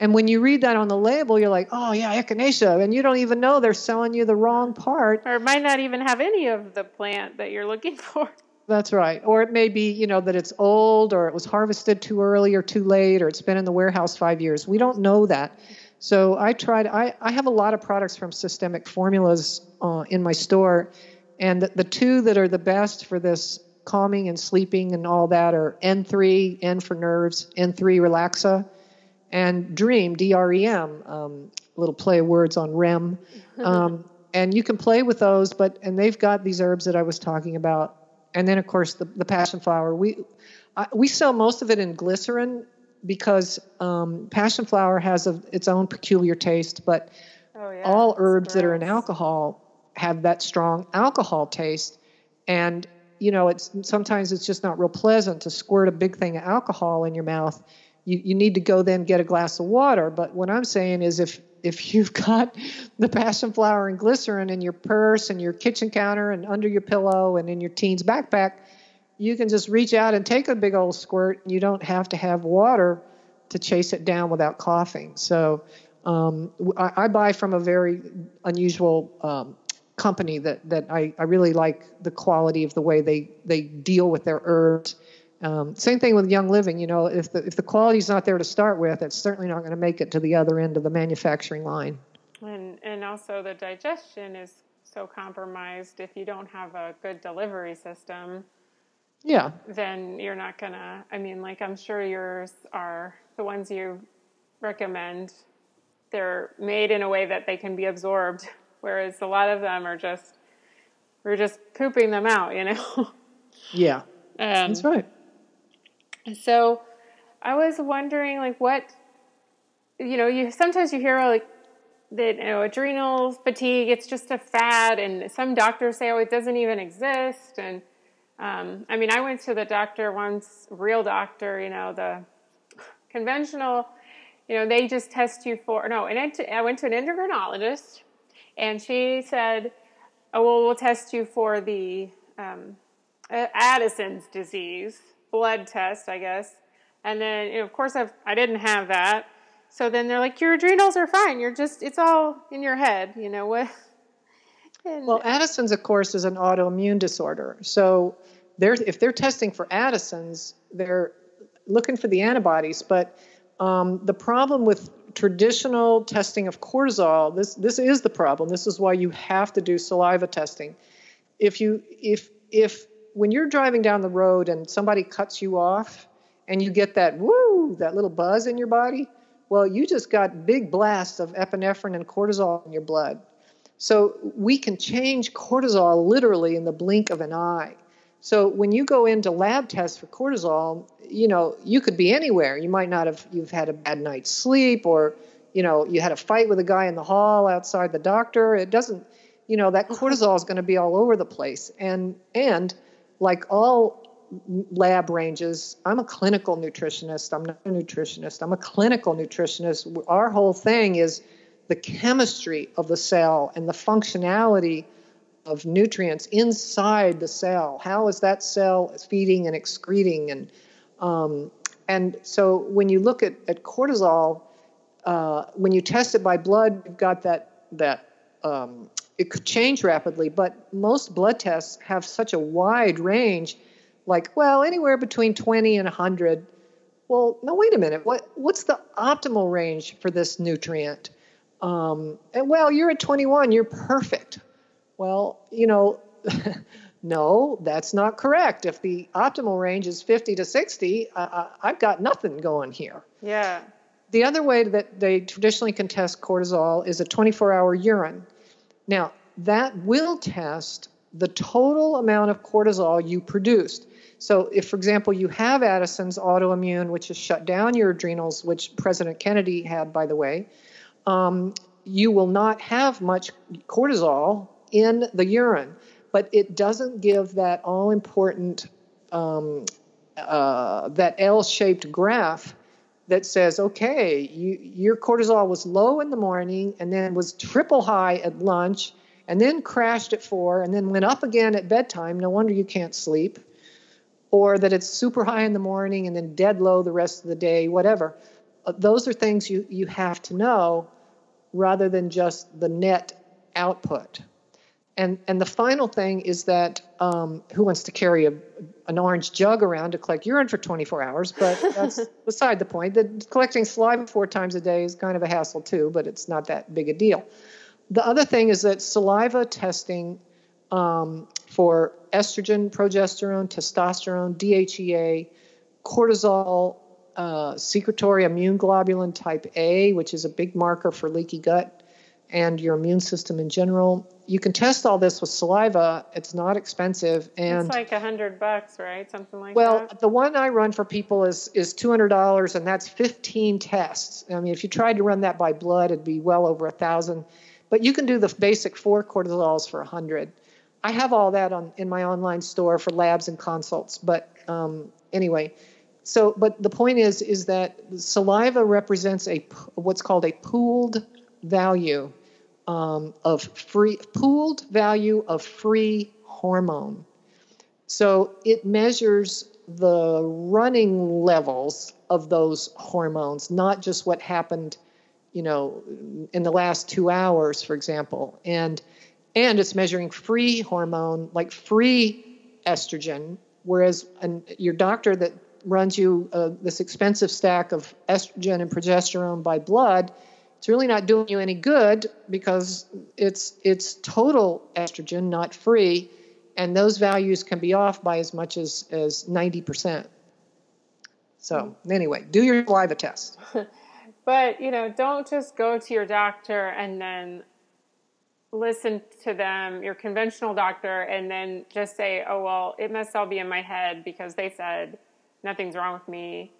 And when you read that on the label, you're like, oh, yeah, echinacea. And you don't even know they're selling you the wrong part. Or it might not even have any of the plant that you're looking for. That's right. Or it may be, you know, that it's old or it was harvested too early or too late or it's been in the warehouse five years. We don't know that. So I tried, I, I have a lot of products from Systemic Formulas uh, in my store. And the, the two that are the best for this calming and sleeping and all that are N3, N for nerves, N3 Relaxa, and Dream, D R E M, um, little play of words on REM. Um, and you can play with those, but, and they've got these herbs that I was talking about and then of course the, the passion flower. We I, we sell most of it in glycerin because um, passion flower has a, its own peculiar taste, but oh, yeah. all herbs that are in alcohol have that strong alcohol taste, and you know it's sometimes it's just not real pleasant to squirt a big thing of alcohol in your mouth. You you need to go then get a glass of water. But what I'm saying is if if you've got the passion flower and glycerin in your purse and your kitchen counter and under your pillow and in your teen's backpack, you can just reach out and take a big old squirt. And you don't have to have water to chase it down without coughing. So um, I, I, buy from a very unusual um, company that, that I, I really like the quality of the way they, they deal with their herbs um, same thing with Young Living. You know, if the if the quality's not there to start with, it's certainly not going to make it to the other end of the manufacturing line. And and also the digestion is so compromised if you don't have a good delivery system. Yeah. Then you're not gonna. I mean, like I'm sure yours are the ones you recommend. They're made in a way that they can be absorbed, whereas a lot of them are just we're just pooping them out. You know. Yeah. Um, That's right. So I was wondering, like, what you know, you sometimes you hear like that you know adrenal fatigue it's just a fad and some doctors say oh it doesn't even exist and um, i mean i went to the doctor once real doctor you know the conventional you know they just test you for no and I went to an endocrinologist and she said oh well we'll test you for the um, addison's disease blood test i guess and then you know, of course I've, i didn't have that so then they're like, your adrenals are fine. You're just, it's all in your head, you know what? Well, Addison's, of course, is an autoimmune disorder. So they're, if they're testing for Addison's, they're looking for the antibodies. But um, the problem with traditional testing of cortisol, this, this is the problem. This is why you have to do saliva testing. If you, if, if, when you're driving down the road and somebody cuts you off and you get that woo, that little buzz in your body, well, you just got big blasts of epinephrine and cortisol in your blood. So we can change cortisol literally in the blink of an eye. So when you go into lab tests for cortisol, you know, you could be anywhere. You might not have you've had a bad night's sleep or you know, you had a fight with a guy in the hall outside the doctor. It doesn't, you know, that mm-hmm. cortisol is going to be all over the place. And and like all lab ranges. I'm a clinical nutritionist. I'm not a nutritionist. I'm a clinical nutritionist. Our whole thing is the chemistry of the cell and the functionality of nutrients inside the cell. How is that cell feeding and excreting? And um, and so when you look at, at cortisol, uh, when you test it by blood, you've got that that um, it could change rapidly. But most blood tests have such a wide range like, well, anywhere between 20 and 100. Well, no, wait a minute. What what's the optimal range for this nutrient? Um, and well, you're at 21. You're perfect. Well, you know, no, that's not correct. If the optimal range is 50 to 60, uh, I've got nothing going here. Yeah. The other way that they traditionally can test cortisol is a 24 hour urine. Now, that will test the total amount of cortisol you produced. So, if, for example, you have Addison's autoimmune, which has shut down your adrenals, which President Kennedy had, by the way, um, you will not have much cortisol in the urine, but it doesn't give that all important, um, uh, that L shaped graph that says, okay, you, your cortisol was low in the morning and then was triple high at lunch and then crashed at four and then went up again at bedtime. No wonder you can't sleep or that it's super high in the morning and then dead low the rest of the day, whatever. Those are things you, you have to know rather than just the net output. And, and the final thing is that um, who wants to carry a, an orange jug around to collect urine for 24 hours? But that's beside the point. That collecting saliva four times a day is kind of a hassle too, but it's not that big a deal. The other thing is that saliva testing um, for estrogen, progesterone, testosterone, DHEA, cortisol, uh, secretory immune globulin type A, which is a big marker for leaky gut and your immune system in general. You can test all this with saliva. It's not expensive, and it's like a hundred bucks, right? Something like well, that. Well, the one I run for people is is two hundred dollars, and that's fifteen tests. I mean, if you tried to run that by blood, it'd be well over a thousand. But you can do the basic four cortisols for a hundred. I have all that on in my online store for labs and consults. But um, anyway, so but the point is is that saliva represents a what's called a pooled value um, of free pooled value of free hormone. So it measures the running levels of those hormones, not just what happened, you know, in the last two hours, for example. And and it's measuring free hormone, like free estrogen, whereas an, your doctor that runs you uh, this expensive stack of estrogen and progesterone by blood, it's really not doing you any good because it's it's total estrogen, not free, and those values can be off by as much as as ninety percent. So anyway, do your saliva test. but you know, don't just go to your doctor and then listen to them, your conventional doctor, and then just say, oh, well, it must all be in my head because they said nothing's wrong with me.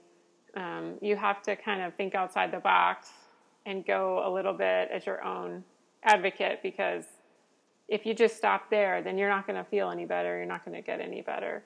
Um, you have to kind of think outside the box and go a little bit as your own advocate because if you just stop there, then you're not going to feel any better. You're not going to get any better.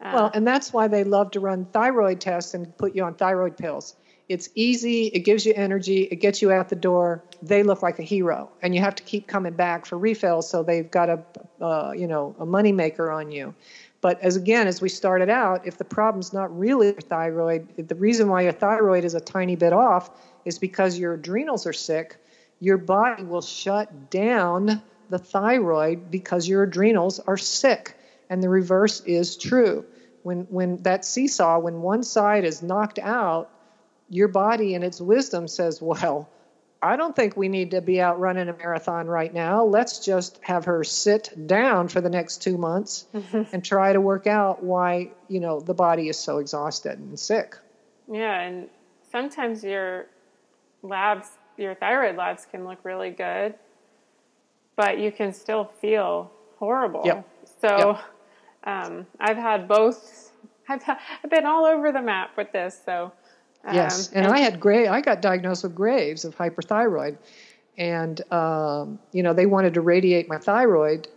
Uh, well, and that's why they love to run thyroid tests and put you on thyroid pills. It's easy, it gives you energy, it gets you out the door. They look like a hero, and you have to keep coming back for refills. So they've got a, uh, you know, a moneymaker on you. But as again, as we started out, if the problem's not really your thyroid, the reason why your thyroid is a tiny bit off is because your adrenals are sick. Your body will shut down the thyroid because your adrenals are sick. And the reverse is true. When, when that seesaw, when one side is knocked out, your body and its wisdom says, Well, I don't think we need to be out running a marathon right now. Let's just have her sit down for the next two months mm-hmm. and try to work out why, you know, the body is so exhausted and sick. Yeah, and sometimes your labs, your thyroid labs can look really good, but you can still feel horrible. Yep. So yep. Um, I've had both. I've, I've been all over the map with this. So um, yes, and, and, I had gray. I got diagnosed with Graves of hyperthyroid, and um, you know they wanted to radiate my thyroid,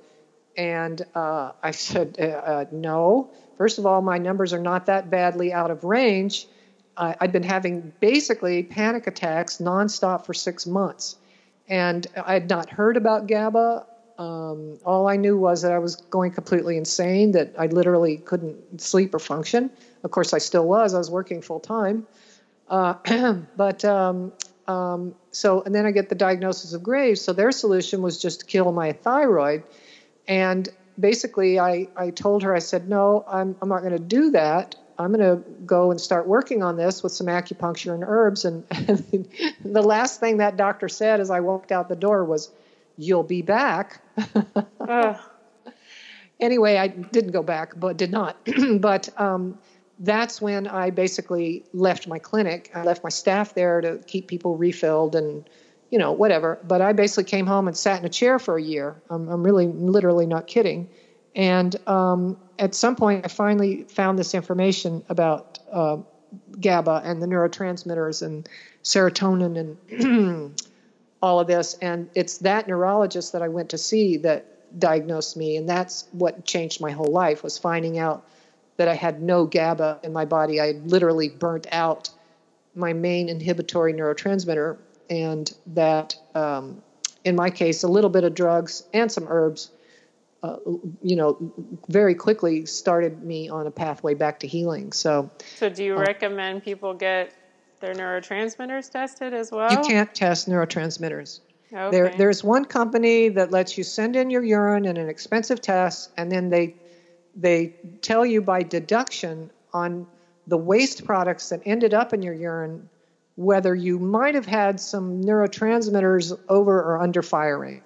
and uh, I said uh, uh, no. First of all, my numbers are not that badly out of range. I'd been having basically panic attacks nonstop for six months, and I had not heard about GABA. Um, all I knew was that I was going completely insane. That I literally couldn't sleep or function. Of course, I still was. I was working full time. Uh, but um, um, so, and then I get the diagnosis of Graves. So their solution was just to kill my thyroid. And basically, I, I told her, I said, no, I'm, I'm not going to do that. I'm going to go and start working on this with some acupuncture and herbs. And, and the last thing that doctor said as I walked out the door was, You'll be back. uh. Anyway, I didn't go back, but did not. but um, that's when I basically left my clinic. I left my staff there to keep people refilled and, you know, whatever. But I basically came home and sat in a chair for a year. I'm, I'm really, literally not kidding. And um, at some point, I finally found this information about uh, GABA and the neurotransmitters and serotonin and all of this. And it's that neurologist that I went to see that diagnosed me, and that's what changed my whole life was finding out that I had no GABA in my body. I literally burnt out my main inhibitory neurotransmitter, and that, um, in my case, a little bit of drugs and some herbs, uh, you know, very quickly started me on a pathway back to healing. So, so do you uh, recommend people get their neurotransmitters tested as well? You can't test neurotransmitters. Okay. There, there's one company that lets you send in your urine in an expensive test, and then they they tell you by deduction on the waste products that ended up in your urine whether you might have had some neurotransmitters over or under firing.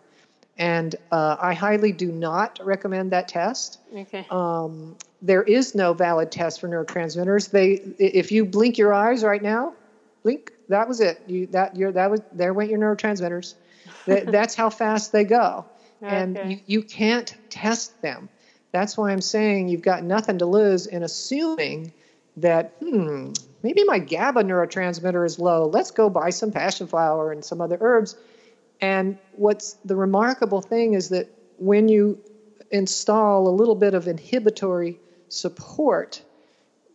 And uh, I highly do not recommend that test. Okay. Um, there is no valid test for neurotransmitters. They, if you blink your eyes right now, blink. That was it. You that your that was there went your neurotransmitters. that, that's how fast they go, okay. and you, you can't test them. That's why I'm saying you've got nothing to lose in assuming that, hmm, maybe my GABA neurotransmitter is low. Let's go buy some passion flower and some other herbs. And what's the remarkable thing is that when you install a little bit of inhibitory support,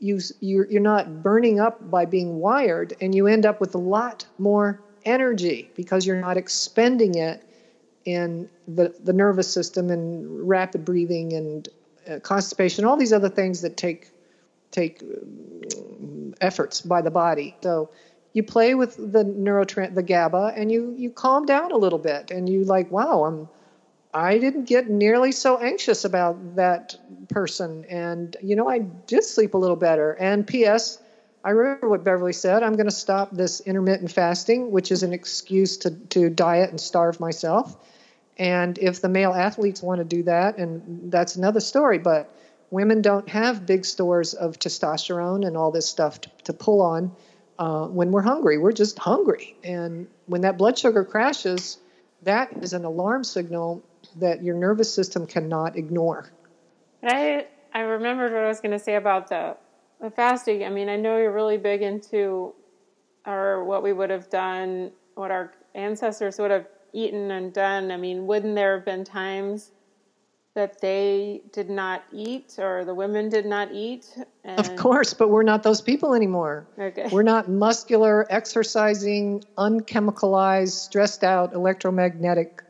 you, you're, you're not burning up by being wired, and you end up with a lot more energy because you're not expending it in the, the nervous system and rapid breathing and uh, constipation, all these other things that take take um, efforts by the body. So you play with the neurotrans the GABA and you you calm down a little bit and you like, wow, I'm I didn't get nearly so anxious about that person and you know I did sleep a little better. And PS I remember what Beverly said. I'm going to stop this intermittent fasting, which is an excuse to, to diet and starve myself. And if the male athletes want to do that, and that's another story, but women don't have big stores of testosterone and all this stuff to, to pull on uh, when we're hungry. We're just hungry. And when that blood sugar crashes, that is an alarm signal that your nervous system cannot ignore. I, I remembered what I was going to say about the, the fasting. I mean, I know you're really big into or what we would have done what our ancestors would have eaten and done, I mean, wouldn't there have been times that they did not eat or the women did not eat? And of course, but we're not those people anymore. Okay. We're not muscular, exercising, unchemicalized, stressed out, electromagnetic,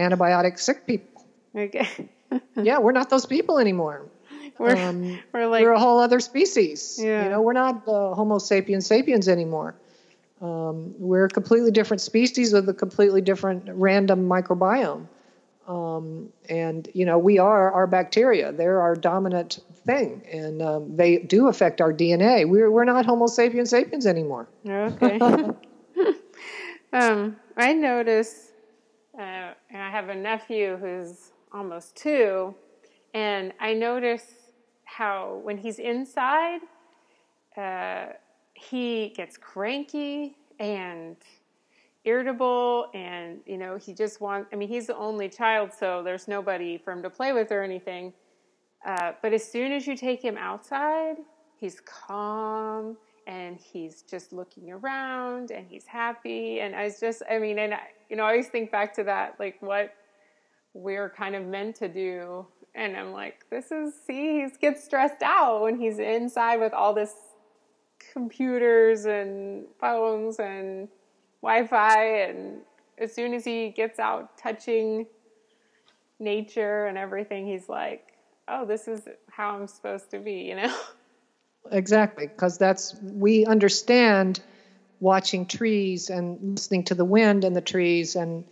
antibiotic sick people. Okay. yeah, we're not those people anymore. We're, um, we're like we're a whole other species. Yeah. You know, we're not uh, Homo sapiens sapiens anymore. Um, we're a completely different species with a completely different random microbiome. Um, and you know, we are our bacteria. They're our dominant thing, and um, they do affect our DNA. We're we're not Homo sapiens sapiens anymore. Okay. um, I notice, uh, and I have a nephew who's almost two, and I notice how when he's inside, uh, he gets cranky and irritable and you know he just wants i mean he's the only child so there's nobody for him to play with or anything. Uh, but as soon as you take him outside he's calm and he's just looking around and he's happy. And i was just i mean and I, you know i always think back to that like what we're kind of meant to do. And i'm like this is see he gets stressed out when he's inside with all this computers and phones and Wi-Fi, and as soon as he gets out touching nature and everything, he's like, "Oh, this is how I'm supposed to be," you know. Exactly, because that's we understand watching trees and listening to the wind in the trees and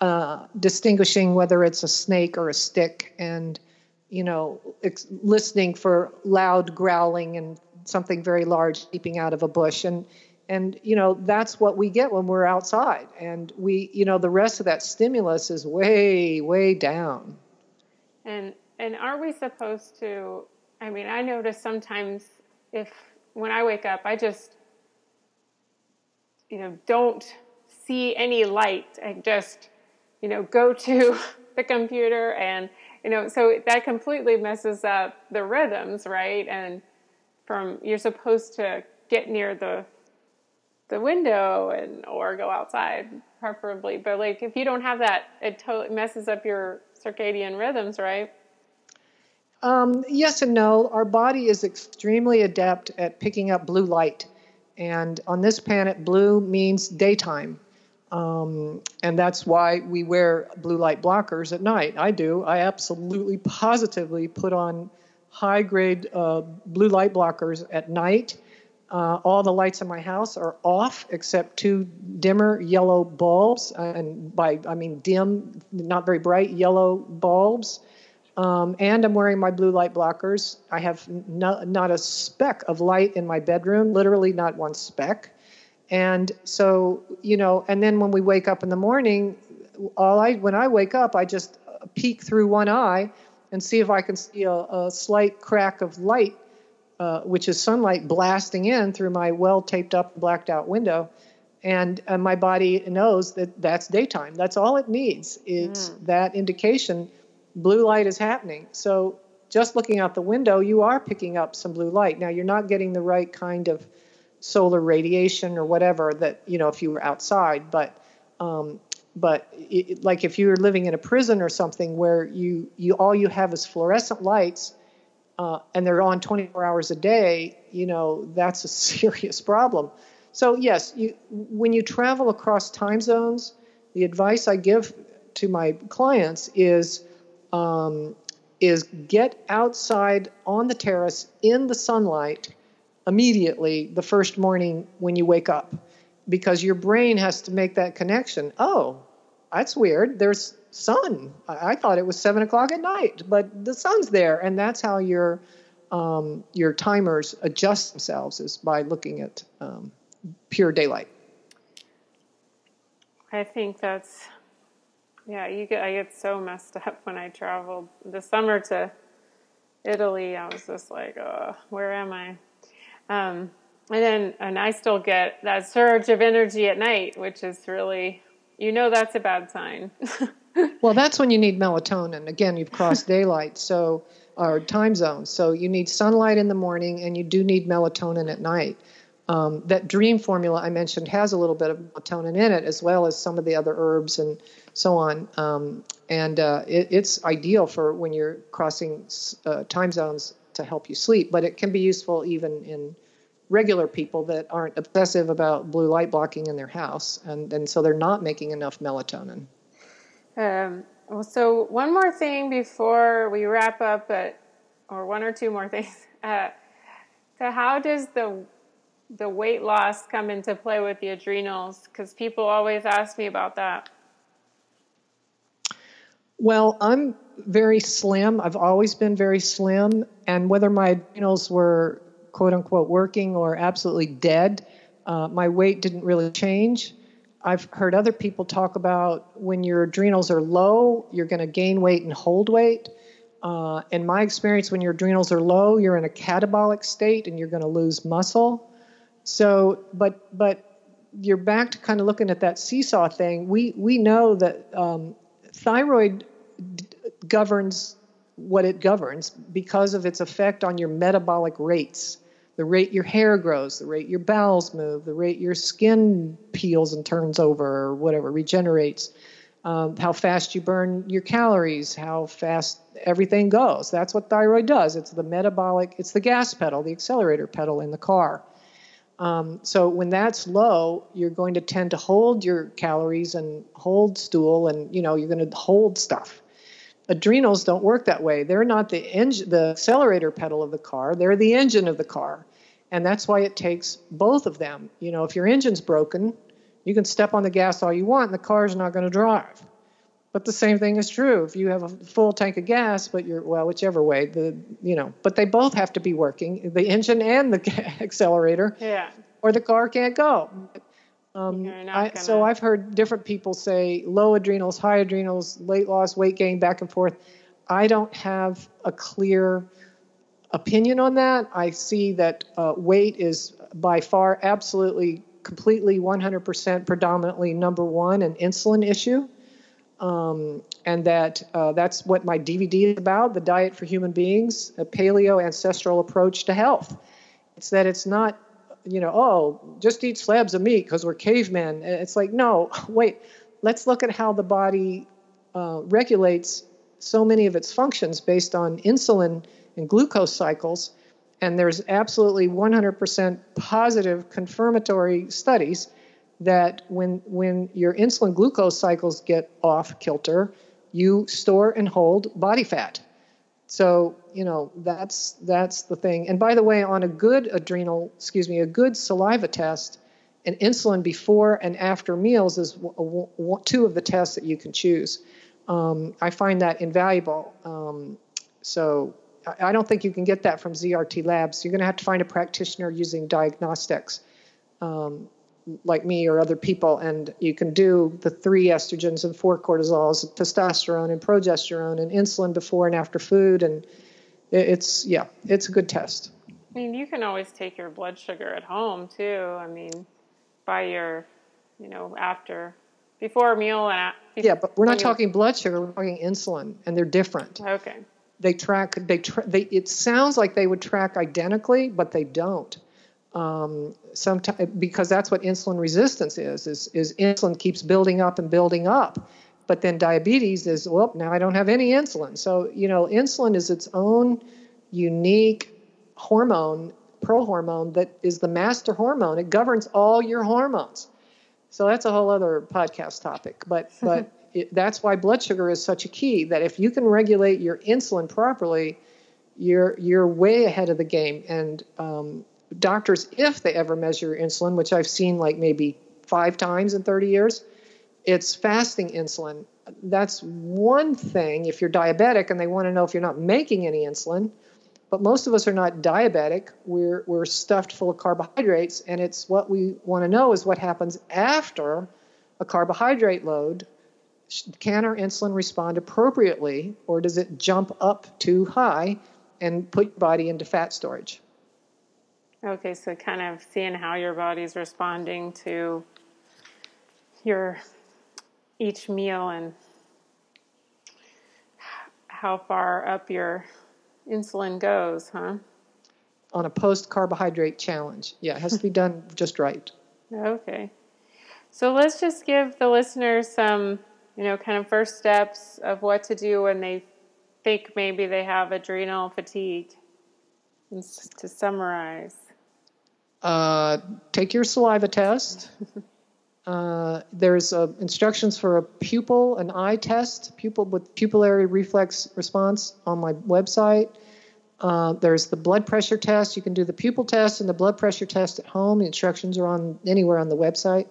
uh, distinguishing whether it's a snake or a stick and you know ex- listening for loud growling and something very large leaping out of a bush. And and you know that's what we get when we're outside. And we you know the rest of that stimulus is way way down. And and are we supposed to i mean i notice sometimes if when i wake up i just you know don't see any light i just you know go to the computer and you know so that completely messes up the rhythms right? And from you're supposed to get near the the window and or go outside preferably. But like if you don't have that it totally messes up your circadian rhythms right? Um, yes and no. Our body is extremely adept at picking up blue light. And on this planet blue means daytime. Um, and that's why we wear blue light blockers at night. I do. I absolutely positively put on high grade uh, blue light blockers at night. Uh, all the lights in my house are off except two dimmer yellow bulbs, and by I mean dim, not very bright yellow bulbs. Um, and I'm wearing my blue light blockers. I have no, not a speck of light in my bedroom, literally not one speck. And so, you know, and then when we wake up in the morning, all I when I wake up, I just peek through one eye and see if I can see a, a slight crack of light, uh, which is sunlight blasting in through my well taped up, blacked out window. And uh, my body knows that that's daytime. That's all it needs. It's mm. that indication blue light is happening. So just looking out the window, you are picking up some blue light. Now, you're not getting the right kind of solar radiation or whatever that, you know, if you were outside, but um, but it, like if you're living in a prison or something where you, you all you have is fluorescent lights uh, and they're on 24 hours a day you know that's a serious problem so yes you, when you travel across time zones the advice i give to my clients is um, is get outside on the terrace in the sunlight immediately the first morning when you wake up because your brain has to make that connection. Oh, that's weird. There's sun. I, I thought it was seven o'clock at night, but the sun's there, and that's how your um, your timers adjust themselves is by looking at um, pure daylight. I think that's yeah. You get I get so messed up when I traveled the summer to Italy. I was just like, oh, where am I? Um, and then and I still get that surge of energy at night, which is really you know that's a bad sign. well, that's when you need melatonin. Again, you've crossed daylight, so or time zones. So you need sunlight in the morning, and you do need melatonin at night. Um, that dream formula I mentioned has a little bit of melatonin in it, as well as some of the other herbs and so on. Um, and uh, it, it's ideal for when you're crossing uh, time zones to help you sleep, but it can be useful even in regular people that aren't obsessive about blue light blocking in their house, and, and so they're not making enough melatonin. Um, well, so one more thing before we wrap up, but or one or two more things. Uh, so, how does the the weight loss come into play with the adrenals? Because people always ask me about that. Well, I'm very slim. I've always been very slim, and whether my adrenals were quote unquote working or absolutely dead, uh, my weight didn't really change. I've heard other people talk about when your adrenals are low, you're going to gain weight and hold weight. Uh, in my experience, when your adrenals are low, you're in a catabolic state and you're going to lose muscle. So, but but you're back to kind of looking at that seesaw thing. We we know that um, thyroid d- governs what it governs because of its effect on your metabolic rates the rate your hair grows, the rate your bowels move, the rate your skin peels and turns over or whatever, regenerates, um, how fast you burn your calories, how fast everything goes. That's what thyroid does. It's the metabolic, it's the gas pedal, the accelerator pedal in the car. Um, so when that's low, you're going to tend to hold your calories and hold stool, and you know you're going to hold stuff adrenals don't work that way. They're not the engine, the accelerator pedal of the car. They're the engine of the car, and that's why it takes both of them. You know, if your engine's broken, you can step on the gas all you want, and the car's not going to drive. But the same thing is true if you have a full tank of gas, but you're well, whichever way the you know, but they both have to be working, the engine and the accelerator. Yeah. Or the car can't go. Um, I, gonna... So I've heard different people say low adrenals, high adrenals, weight loss, weight gain, back and forth. I don't have a clear opinion on that. I see that uh, weight is by far, absolutely, completely, 100% predominantly number one, an insulin issue. Um, and that uh, that's what my DVD is about the diet for human beings, a paleo ancestral approach to health. It's that it's not you know, oh, just eat slabs of meat because we're cavemen. It's like, no, wait, let's look at how the body uh, regulates so many of its functions based on insulin and glucose cycles. And there's absolutely 100% positive confirmatory studies that when, when your insulin glucose cycles get off kilter, you store and hold body fat. So you know that's that's the thing. And by the way, on a good adrenal, excuse me, a good saliva test, an insulin before and after meals is w- w- two of the tests that you can choose. Um, I find that invaluable. Um, so I, I don't think you can get that from ZRT Labs. You're going to have to find a practitioner using Diagnos-Techs. Um, like me or other people, and you can do the three estrogens and four cortisols, testosterone and progesterone, and insulin before and after food, and it's yeah, it's a good test. I mean, you can always take your blood sugar at home too. I mean, by your, you know, after, before a meal and before, yeah, but we're not talking blood sugar. We're talking insulin, and they're different. Okay. They track. They, tra- they. It sounds like they would track identically, but they don't um, sometimes because that's what insulin resistance is, is is insulin keeps building up and building up. But then diabetes is well now i don't have any insulin. So you know insulin is its own unique hormone prohormone that is the master hormone. It governs all your hormones. So that's a whole other podcast topic. But but it, that's why blood sugar is such a key that if you can regulate your insulin properly you're you're way ahead of the game. And um, doctors, if they ever measure insulin, which I've seen like maybe five times in 30 years, it's fasting insulin. That's one thing if you're diabetic and they want to know if you're not making any insulin. But most of us are not diabetic. We're, we're stuffed full of carbohydrates. And it's what we want to know is what happens after a carbohydrate load. Can our insulin respond appropriately, or does it jump up too high and put your body into fat storage? Okay, so kind of seeing how your body's responding to your each meal and how far up your insulin goes, huh? on a post carbohydrate challenge. Yeah, it has to be done just right. Okay. So let's just give the listeners some, you know, kind of first steps of what to do when they think maybe they have adrenal fatigue. And to summarize, uh, take your saliva test. Uh, there's uh, instructions for a pupil, an eye test, pupil with pupillary reflex response on my website. Uh, there's the blood pressure test. You can do the pupil test and the blood pressure test at home. The instructions are on anywhere on the website.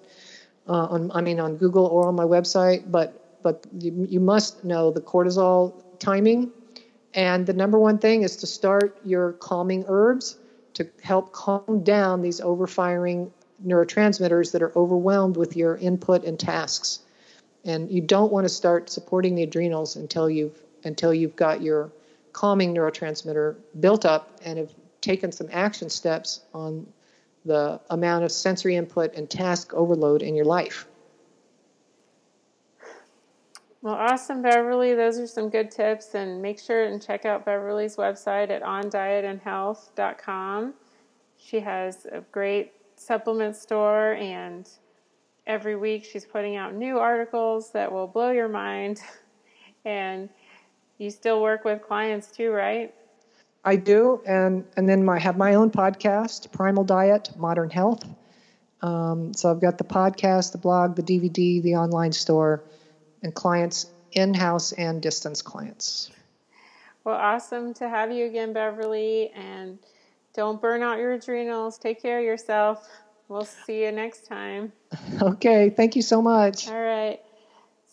Uh, on, I mean, on Google or on my website. But but you, you must know the cortisol timing. And the number one thing is to start your calming herbs to help calm down these overfiring neurotransmitters that are overwhelmed with your input and tasks. And you don't want to start supporting the adrenals until you've until you've got your calming neurotransmitter built up and have taken some action steps on the amount of sensory input and task overload in your life. Well, awesome, Beverly. Those are some good tips. And make sure and check out Beverly's website at ondietandhealth.com. She has a great supplement store, and every week she's putting out new articles that will blow your mind. and you still work with clients too, right? I do, and and then I have my own podcast, Primal Diet, Modern Health. Um, so I've got the podcast, the blog, the DVD, the online store, and clients in-house and distance clients. Well, awesome to have you again, Beverly, and don't burn out your adrenals. Take care of yourself. We'll see you next time. Okay, thank you so much. All right.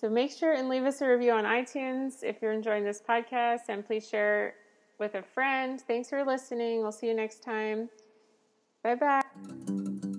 So make sure and leave us a review on iTunes if you're enjoying this podcast, and please share with a friend. Thanks for listening. We'll see you next time. Bye bye.